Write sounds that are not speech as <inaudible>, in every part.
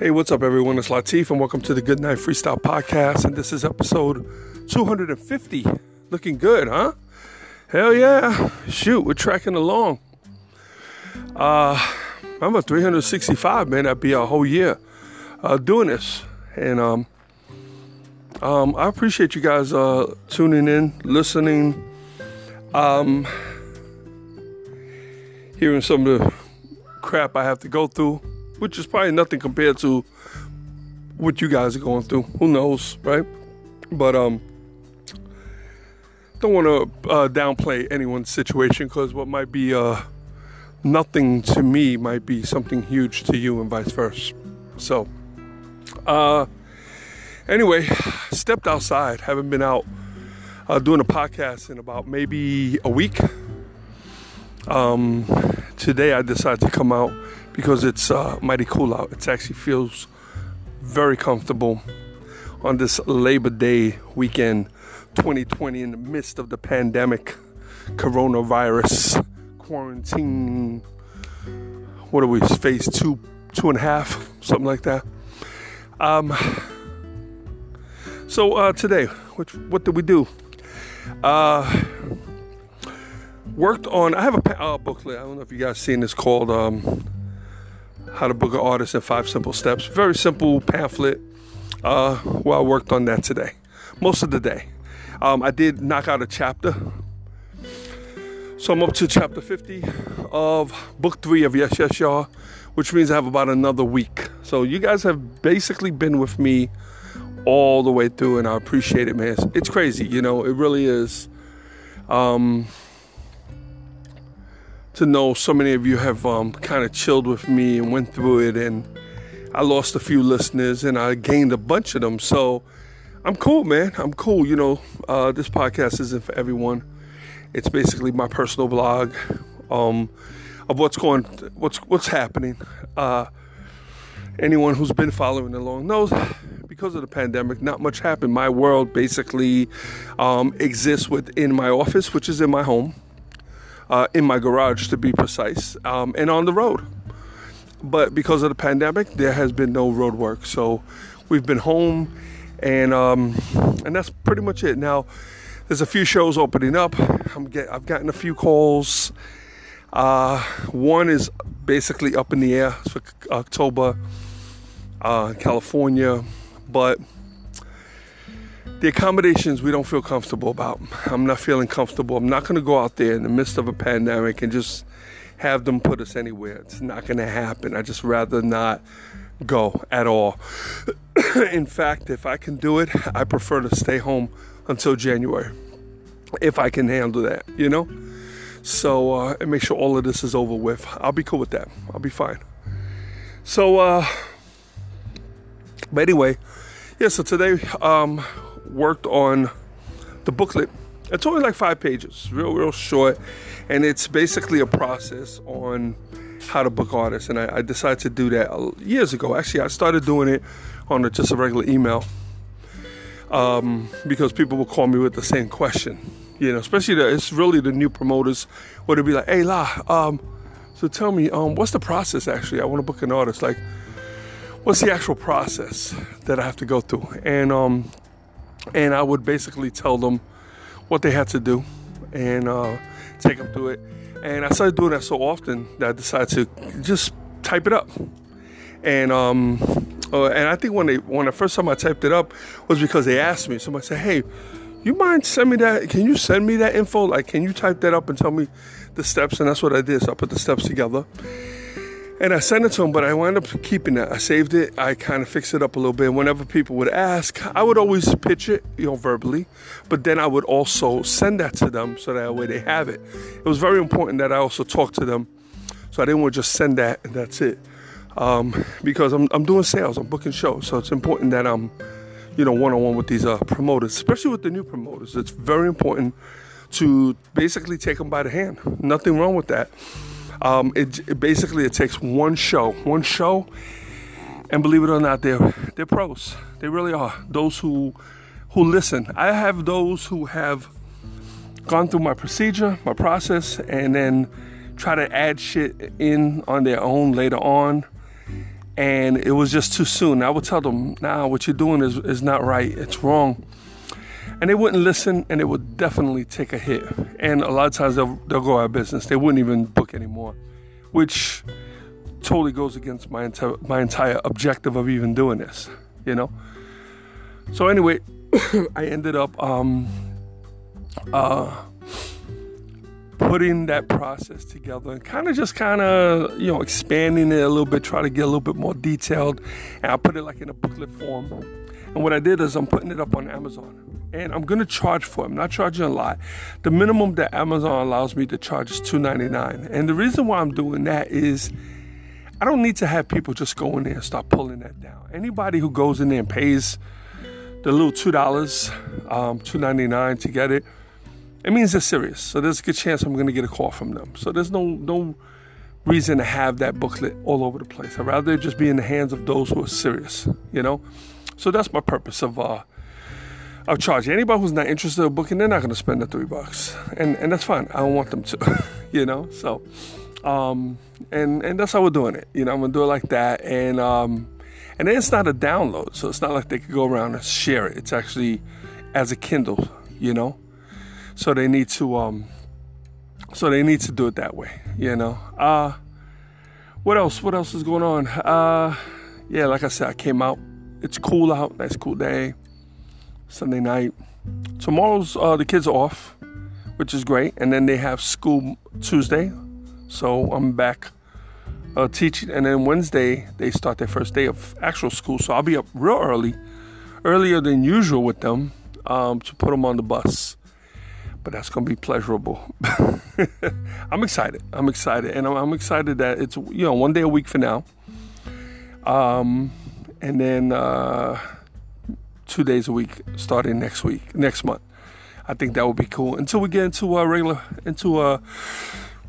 Hey, what's up, everyone? It's Latif, and welcome to the Good Night Freestyle Podcast. And this is episode 250. Looking good, huh? Hell yeah. Shoot, we're tracking along. Uh, I'm a 365, man. That'd be a whole year uh, doing this. And um, um, I appreciate you guys uh, tuning in, listening, um, hearing some of the crap I have to go through which is probably nothing compared to what you guys are going through. Who knows, right? But um, don't want to uh, downplay anyone's situation because what might be uh, nothing to me might be something huge to you, and vice versa. So, uh, anyway, stepped outside. Haven't been out uh, doing a podcast in about maybe a week. Um, today I decided to come out because it's uh, mighty cool out. It actually feels very comfortable on this Labor Day weekend 2020 in the midst of the pandemic, coronavirus, quarantine. What are we, phase two, two and a half, something like that. Um, so uh, today, what, what did we do? Uh, worked on, I have a uh, booklet, I don't know if you guys seen this called um, how to Book an Artist in Five Simple Steps. Very simple pamphlet. Uh, well, I worked on that today, most of the day. Um, I did knock out a chapter. So I'm up to chapter 50 of book three of Yes, Yes, Y'all, which means I have about another week. So you guys have basically been with me all the way through, and I appreciate it, man. It's crazy, you know, it really is. Um, to know so many of you have um, kind of chilled with me and went through it, and I lost a few listeners and I gained a bunch of them. So I'm cool, man. I'm cool. You know, uh, this podcast isn't for everyone. It's basically my personal blog um, of what's going, what's what's happening. Uh, anyone who's been following along knows because of the pandemic, not much happened. My world basically um, exists within my office, which is in my home uh, in my garage to be precise, um, and on the road. But because of the pandemic, there has been no road work, so we've been home, and um, and that's pretty much it. Now, there's a few shows opening up. I'm get, I've gotten a few calls. Uh, one is basically up in the air for October, uh, California, but the accommodations we don't feel comfortable about. I'm not feeling comfortable. I'm not going to go out there in the midst of a pandemic and just have them put us anywhere. It's not going to happen. I just rather not go at all. <coughs> in fact, if I can do it, I prefer to stay home until January. If I can handle that, you know? So, uh, and make sure all of this is over with. I'll be cool with that. I'll be fine. So, uh, but anyway, yeah, so today, um, worked on the booklet. It's only like five pages, real, real short, and it's basically a process on how to book artists. And I, I decided to do that years ago. Actually, I started doing it on a, just a regular email um, because people will call me with the same question. You know, especially the, it's really the new promoters where they'll be like, "Hey, La, um, so tell me, um, what's the process? Actually, I want to book an artist. Like, what's the actual process that I have to go through?" And um, and I would basically tell them what they had to do and uh, take them through it. And I started doing that so often that I decided to just type it up. And um, uh, and I think when they when the first time I typed it up was because they asked me. Somebody said, "Hey, you mind send me that? Can you send me that info? Like, can you type that up and tell me the steps?" And that's what I did. So I put the steps together and I sent it to him, but I wound up keeping it. I saved it. I kind of fixed it up a little bit. Whenever people would ask, I would always pitch it, you know, verbally, but then I would also send that to them so that way they have it. It was very important that I also talk to them, so I didn't want to just send that and that's it. Um, because I'm, I'm doing sales, I'm booking shows, so it's important that I'm, you know, one on one with these uh, promoters, especially with the new promoters. It's very important to basically take them by the hand. Nothing wrong with that. Um, it, it, basically it takes one show, one show, and believe it or not, they're they're pros. They really are. Those who who listen. I have those who have gone through my procedure, my process, and then try to add shit in on their own later on. and it was just too soon. I would tell them, "Nah, what you're doing is is not right. It's wrong." And they wouldn't listen, and it would definitely take a hit. And a lot of times they'll they'll go out of business. They wouldn't even book anymore, which totally goes against my entire my entire objective of even doing this. You know. So anyway, <coughs> I ended up um, uh, putting that process together and kind of just kind of you know expanding it a little bit, try to get a little bit more detailed, and I put it like in a booklet form. And what I did is I'm putting it up on Amazon. And I'm gonna charge for it. I'm not charging a lot. The minimum that Amazon allows me to charge is $2.99. And the reason why I'm doing that is I don't need to have people just go in there and start pulling that down. Anybody who goes in there and pays the little two dollars, um, two ninety nine to get it, it means they're serious. So there's a good chance I'm to get a call from them. So there's no no reason to have that booklet all over the place. I'd rather just be in the hands of those who are serious, you know. So that's my purpose of uh, of charging. Anybody who's not interested in booking, they're not going to spend the three bucks, and and that's fine. I don't want them to, <laughs> you know. So, um, and and that's how we're doing it. You know, I'm gonna do it like that, and um, and then it's not a download, so it's not like they could go around and share it. It's actually as a Kindle, you know. So they need to um so they need to do it that way, you know. Uh what else? What else is going on? Uh yeah, like I said, I came out. It's cool out, nice cool day. Sunday night. Tomorrow's uh the kids are off, which is great. And then they have school Tuesday. So I'm back uh, teaching, and then Wednesday they start their first day of actual school. So I'll be up real early, earlier than usual with them um, to put them on the bus. But that's gonna be pleasurable. <laughs> I'm excited. I'm excited, and I'm, I'm, excited that it's you know one day a week for now, um, and then uh, two days a week starting next week, next month. I think that would be cool until we get into a regular into a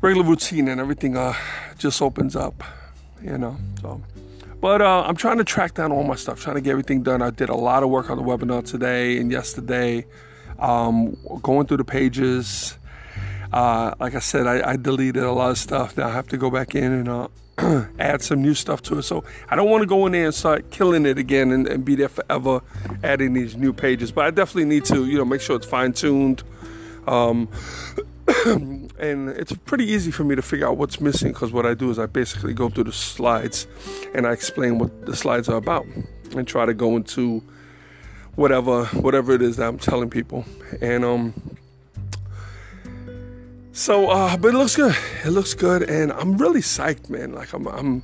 regular routine and everything uh, just opens up, you know. So, but uh, I'm trying to track down all my stuff, trying to get everything done. I did a lot of work on the webinar today and yesterday, um, going through the pages. Uh, like I said, I, I, deleted a lot of stuff. Now I have to go back in and uh, <clears throat> add some new stuff to it. So I don't want to go in there and start killing it again and, and, be there forever adding these new pages. But I definitely need to, you know, make sure it's fine tuned. Um, <clears throat> and it's pretty easy for me to figure out what's missing because what I do is I basically go through the slides and I explain what the slides are about and try to go into whatever whatever it is that I'm telling people. And um so uh but it looks good. It looks good and I'm really psyched, man. Like I'm I'm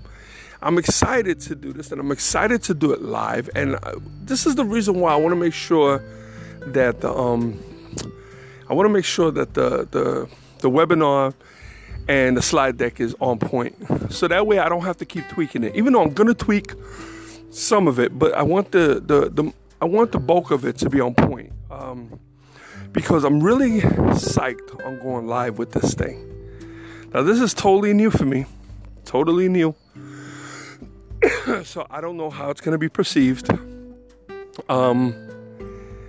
I'm excited to do this and I'm excited to do it live and uh, this is the reason why I want to make sure that the um I want to make sure that the the the webinar and the slide deck is on point. So that way I don't have to keep tweaking it. Even though I'm gonna tweak some of it, but I want the the, the I want the bulk of it to be on point. Um, because I'm really psyched on going live with this thing. Now this is totally new for me. Totally new. <coughs> so I don't know how it's gonna be perceived. Um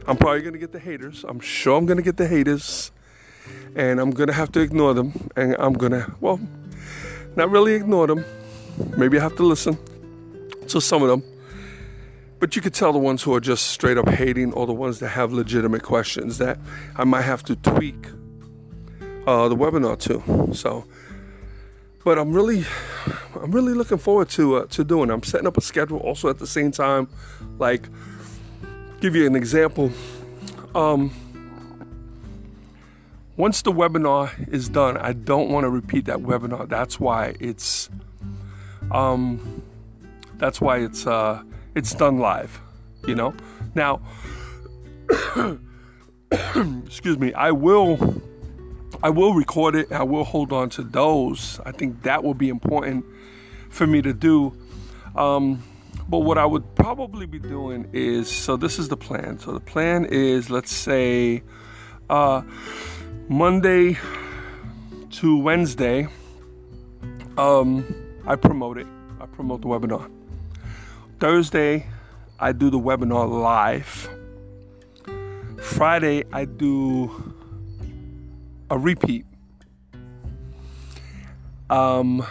I'm probably gonna get the haters. I'm sure I'm gonna get the haters, and I'm gonna have to ignore them. And I'm gonna, well, not really ignore them. Maybe I have to listen to some of them. But you could tell the ones who are just straight up hating, or the ones that have legitimate questions that I might have to tweak uh, the webinar to. So, but I'm really, I'm really looking forward to uh, to doing. I'm setting up a schedule also at the same time, like give you an example. Um, once the webinar is done, I don't want to repeat that webinar. That's why it's um, that's why it's uh, it's done live. You know. Now, <coughs> excuse me. I will I will record it. I will hold on to those. I think that will be important for me to do. Um, but what I would probably be doing is so this is the plan. So the plan is let's say uh, Monday to Wednesday, um, I promote it. I promote the webinar. Thursday, I do the webinar live. Friday, I do a repeat. Um,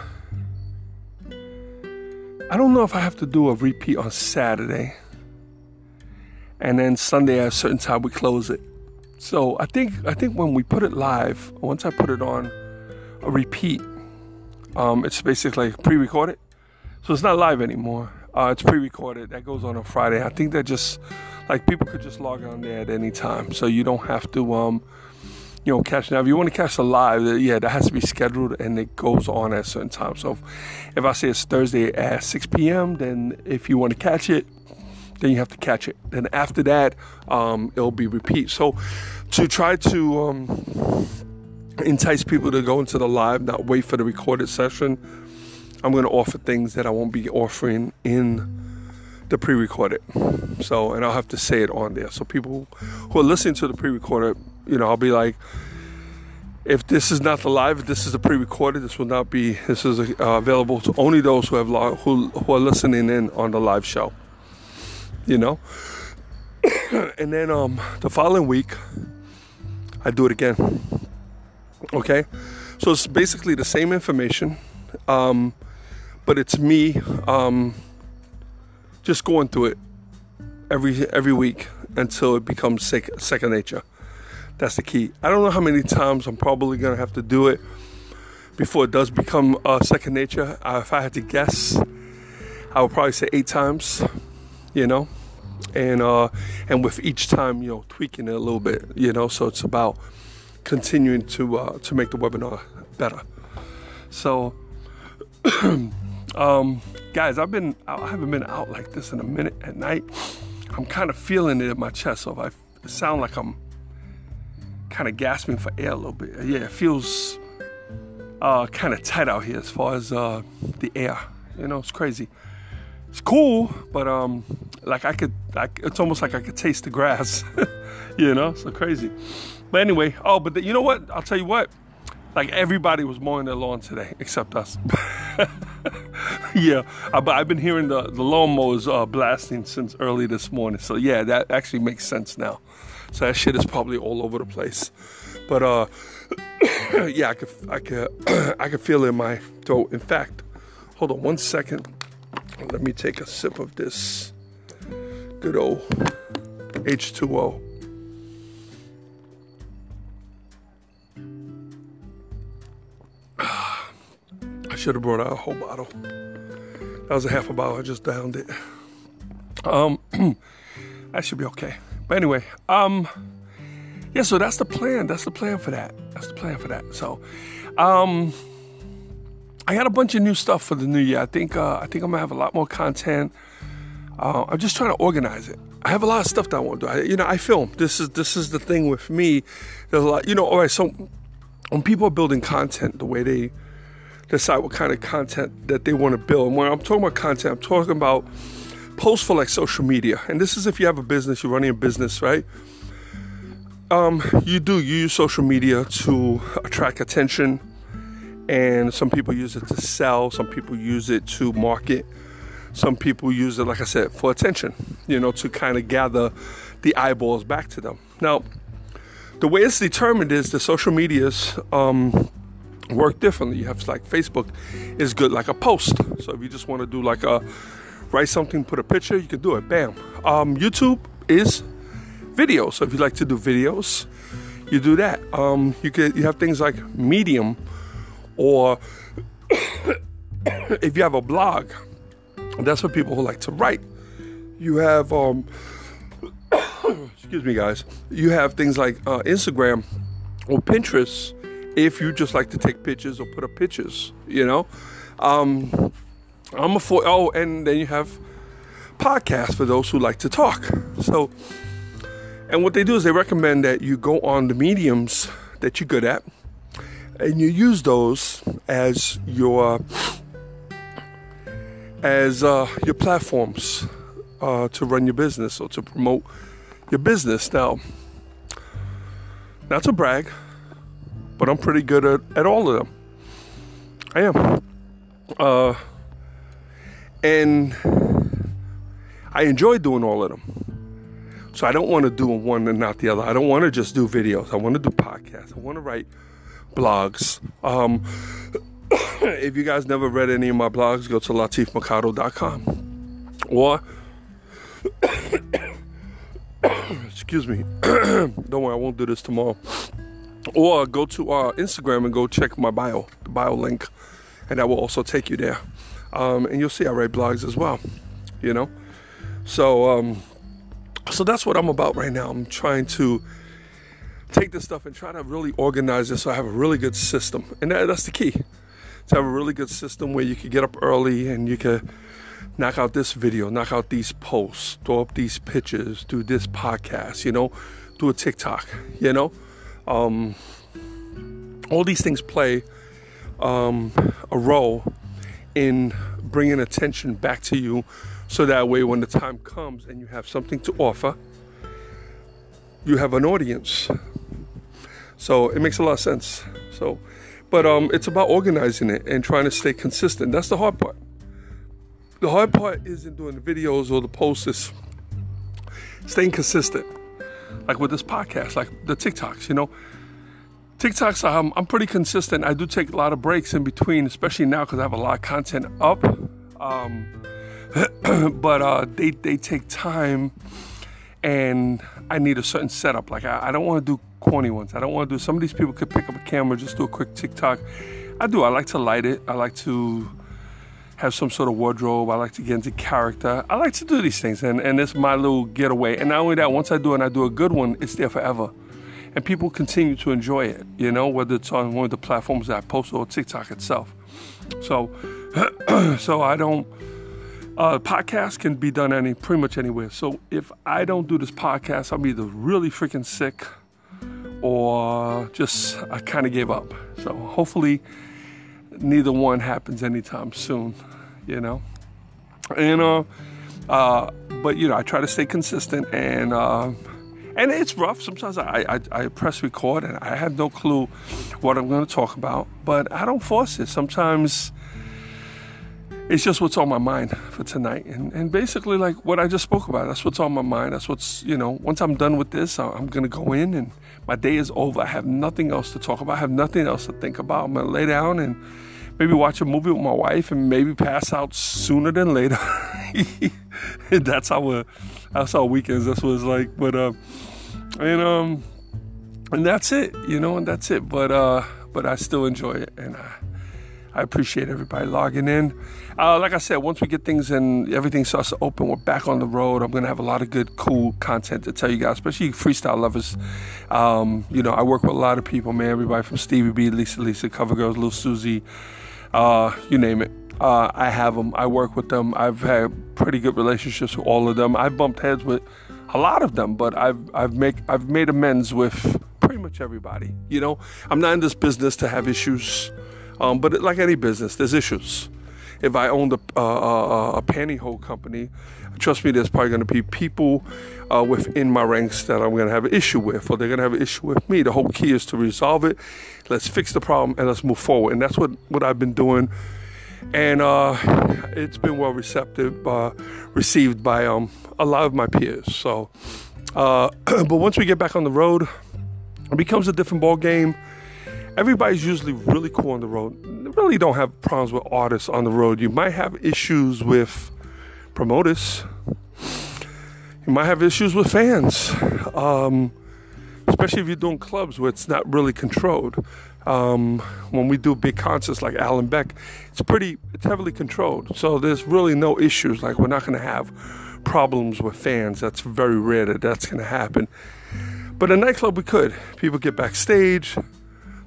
I don't know if I have to do a repeat on Saturday. And then Sunday at a certain time we close it. So I think I think when we put it live, once I put it on a repeat, um, it's basically pre-recorded. So it's not live anymore. Uh, it's pre-recorded. That goes on a Friday. I think that just like people could just log on there at any time, so you don't have to um, you know, catch now. If you want to catch the live, yeah, that has to be scheduled and it goes on at a certain time. So if, if I say it's Thursday at 6 p.m., then if you want to catch it, then you have to catch it. Then after that, um, it'll be repeat. So to try to um, entice people to go into the live, not wait for the recorded session, I'm going to offer things that I won't be offering in the pre-recorded. So, and I'll have to say it on there. So people who are listening to the pre-recorded you know, I'll be like, if this is not the live, if this is the pre-recorded, this will not be. This is uh, available to only those who have who who are listening in on the live show. You know, <coughs> and then um, the following week, I do it again. Okay, so it's basically the same information, um, but it's me um, just going through it every every week until it becomes second nature. That's the key. I don't know how many times I'm probably gonna have to do it before it does become uh, second nature. Uh, if I had to guess, I would probably say eight times. You know, and uh, and with each time, you know, tweaking it a little bit. You know, so it's about continuing to uh, to make the webinar better. So, <clears throat> um, guys, I've been I haven't been out like this in a minute at night. I'm kind of feeling it in my chest, so if I sound like I'm kind of gasping for air a little bit. Yeah, it feels uh, kind of tight out here as far as uh, the air. You know, it's crazy. It's cool, but um, like I could, like it's almost like I could taste the grass. <laughs> you know, so crazy. But anyway, oh, but the, you know what? I'll tell you what. Like everybody was mowing their lawn today except us. <laughs> yeah, I, but I've been hearing the the lawnmowers uh, blasting since early this morning. So yeah, that actually makes sense now. So that shit is probably all over the place. But uh, <coughs> yeah, I could I could <coughs> I could feel it in my throat. In fact, hold on one second. Let me take a sip of this good old H2O. Should have brought out a whole bottle. That was a half a bottle. I just downed it. Um, <clears throat> that should be okay. But anyway, um, yeah, so that's the plan. That's the plan for that. That's the plan for that. So, um, I got a bunch of new stuff for the new year. I think uh, I think I'm gonna have a lot more content. Uh, I'm just trying to organize it. I have a lot of stuff that I want to do. I, you know, I film. This is this is the thing with me. There's a lot. You know, all right. So when people are building content, the way they decide what kind of content that they want to build, and when I'm talking about content, I'm talking about posts for like social media, and this is if you have a business, you're running a business, right? Um, you do you use social media to attract attention, and some people use it to sell, some people use it to market, some people use it, like I said, for attention, you know, to kind of gather the eyeballs back to them. Now, the way it's determined is the social medias um, work differently. You have like Facebook is good like a post. So if you just want to do like a write something, put a picture, you can do it. Bam. Um, YouTube is video. So if you like to do videos, you do that. Um, you can you have things like Medium, or <coughs> if you have a blog, that's for people who like to write. You have um, <coughs> excuse me, guys. You have things like uh, Instagram or Pinterest if you just like to take pictures or put up pictures. You know. Um, I'm a for oh, and then you have podcasts for those who like to talk. So, and what they do is they recommend that you go on the mediums that you're good at, and you use those as your as uh, your platforms uh, to run your business or to promote your business. Now, not to brag, but I'm pretty good at, at all of them. I am. Uh, and I enjoy doing all of them. So I don't want to do one and not the other. I don't want to just do videos. I want to do podcasts. I want to write blogs. Um, <coughs> if you guys never read any of my blogs, go to latifmercado.com or <coughs> <coughs> excuse me. Don't worry, I won't do this tomorrow. Or go to our Instagram and go check my bio, the bio link, and that will also take you there. Um, and you'll see I write blogs as well. You know, so um, so that's what I'm about right now. I'm trying to take this stuff and try to really organize it so I have a really good system, and that, that's the key. To have a really good system where you can get up early and you can knock out this video, knock out these posts, throw up these pictures, do this podcast, you know, do a TikTok, you know. Um, all these things play um, a role in bringing attention back to you so that way when the time comes and you have something to offer, you have an audience. So it makes a lot of sense. So, but um, it's about organizing it and trying to stay consistent. That's the hard part. The hard part isn't doing the videos or the posts, it's staying consistent. Like with this podcast, like the TikToks, you know. TikToks, I'm, I'm pretty consistent. I do take a lot of breaks in between, especially now because I have a lot of content up. Um, <clears throat> but uh, they, they take time and I need a certain setup. Like, I, I don't want to do corny ones. I don't want to do, some of these people could pick up a camera, just do a quick TikTok. I do. I like to light it. I like to have some sort of wardrobe. I like to get into character. I like to do these things, and, and it's my little getaway. And not only that, once I do it and I do a good one, it's there forever. And people continue to enjoy it, you know, whether it's on one of the platforms that I post or TikTok itself. So, <clears throat> so I don't. Uh, podcast can be done any pretty much anywhere. So if I don't do this podcast, I'm either really freaking sick or just I kind of gave up. So hopefully neither one happens anytime soon, you know. And uh, uh, but you know, I try to stay consistent, and uh, and it's rough. Sometimes I, I I press record, and I have no clue what I'm going to talk about, but I don't force it. Sometimes it's just what's on my mind for tonight and, and basically like what i just spoke about that's what's on my mind that's what's you know once i'm done with this i'm gonna go in and my day is over i have nothing else to talk about i have nothing else to think about i'm gonna lay down and maybe watch a movie with my wife and maybe pass out sooner than later. <laughs> that's how we that's how weekends. That's what it's like. But uh, and um, and that's it. You know, and that's it. But uh, but I still enjoy it, and I I appreciate everybody logging in. Uh, like I said, once we get things and everything starts to open, we're back on the road. I'm gonna have a lot of good, cool content to tell you guys, especially freestyle lovers. Um, you know, I work with a lot of people, man. Everybody from Stevie B, Lisa, Lisa, Cover Girls, Lil Suzy uh, you name it. Uh, I have them. I work with them. I've had pretty good relationships with all of them. I've bumped heads with a lot of them, but I've I've make I've made amends with pretty much everybody. You know, I'm not in this business to have issues, um, but like any business, there's issues. If I owned a, uh, a, a pantyhose company, trust me, there's probably going to be people uh, within my ranks that I'm going to have an issue with, or they're going to have an issue with me. The whole key is to resolve it. Let's fix the problem and let's move forward. And that's what, what I've been doing. And uh, it's been well receptive, uh, received by um, a lot of my peers. So, uh, <clears throat> but once we get back on the road, it becomes a different ball game. Everybody's usually really cool on the road. really don't have problems with artists on the road. You might have issues with promoters. You might have issues with fans, um, especially if you're doing clubs where it's not really controlled. Um, when we do big concerts like Alan Beck, it's pretty, it's heavily controlled. So there's really no issues. Like we're not going to have problems with fans. That's very rare that that's going to happen. But a nightclub, we could. People get backstage.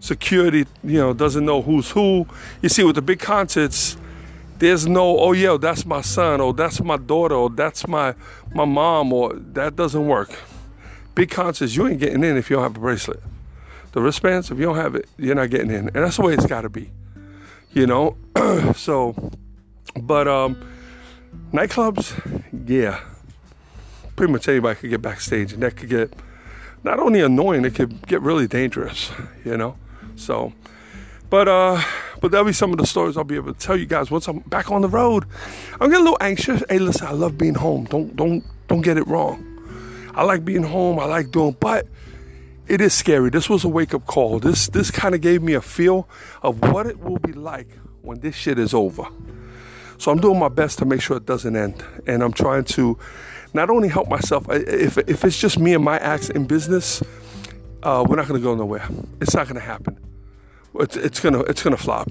Security, you know, doesn't know who's who. You see, with the big concerts, there's no, oh yeah, that's my son, or that's my daughter, or that's my my mom, or that doesn't work. Big concerts, you ain't getting in if you don't have a bracelet. The wristbands, if you don't have it, you're not getting in, and that's the way it's got to be. You know, <clears throat> so, but um, nightclubs, yeah, pretty much anybody could get backstage, and that could get not only annoying, it could get really dangerous. You know, so, but uh but that'll be some of the stories I'll be able to tell you guys once I'm back on the road. I'm getting a little anxious. Hey, listen, I love being home. Don't don't don't get it wrong. I like being home. I like doing, but it is scary. This was a wake up call. This this kind of gave me a feel of what it will be like when this shit is over. So I'm doing my best to make sure it doesn't end, and I'm trying to not only help myself. If if it's just me and my acts in business, uh, we're not to go nowhere. It's not to happen. It's, it's gonna it's gonna flop.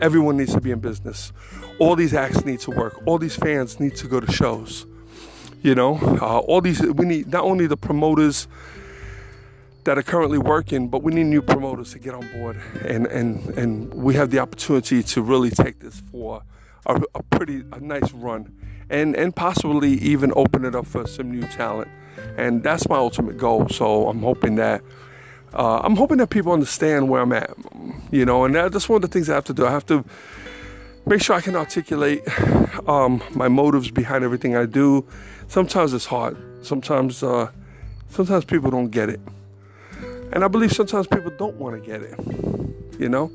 Everyone needs to be in business. All these acts need to work. All these fans need to go to shows. You know, uh, all these we need not only the promoters that are currently working, but we need new promoters to get on board, and and and we have the opportunity to really take this for a, a pretty a nice run, and and possibly even open it up for some new talent, and that's my ultimate goal. So I'm hoping that. Uh, I'm hoping that people understand where I'm at, you know, and that's one of the things I have to do. I have to make sure I can articulate um, my motives behind everything I do. Sometimes it's hard. Sometimes, uh, sometimes people don't get it. And I believe sometimes people don't want to get it, you know?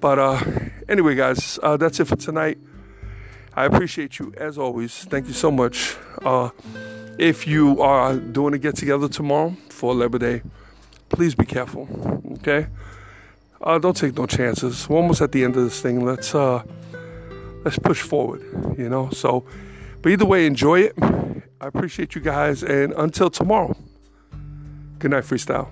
But uh, anyway, guys, uh, that's it for tonight. I appreciate you as always. Thank you so much. Uh, if you are doing a get together tomorrow for Labor Day, please be careful, okay? Uh, don't take no chances. We're almost at the end of this thing. Let's uh, let's push forward, you know. So, but either way, enjoy it. I appreciate you guys, and until tomorrow. Good night, freestyle.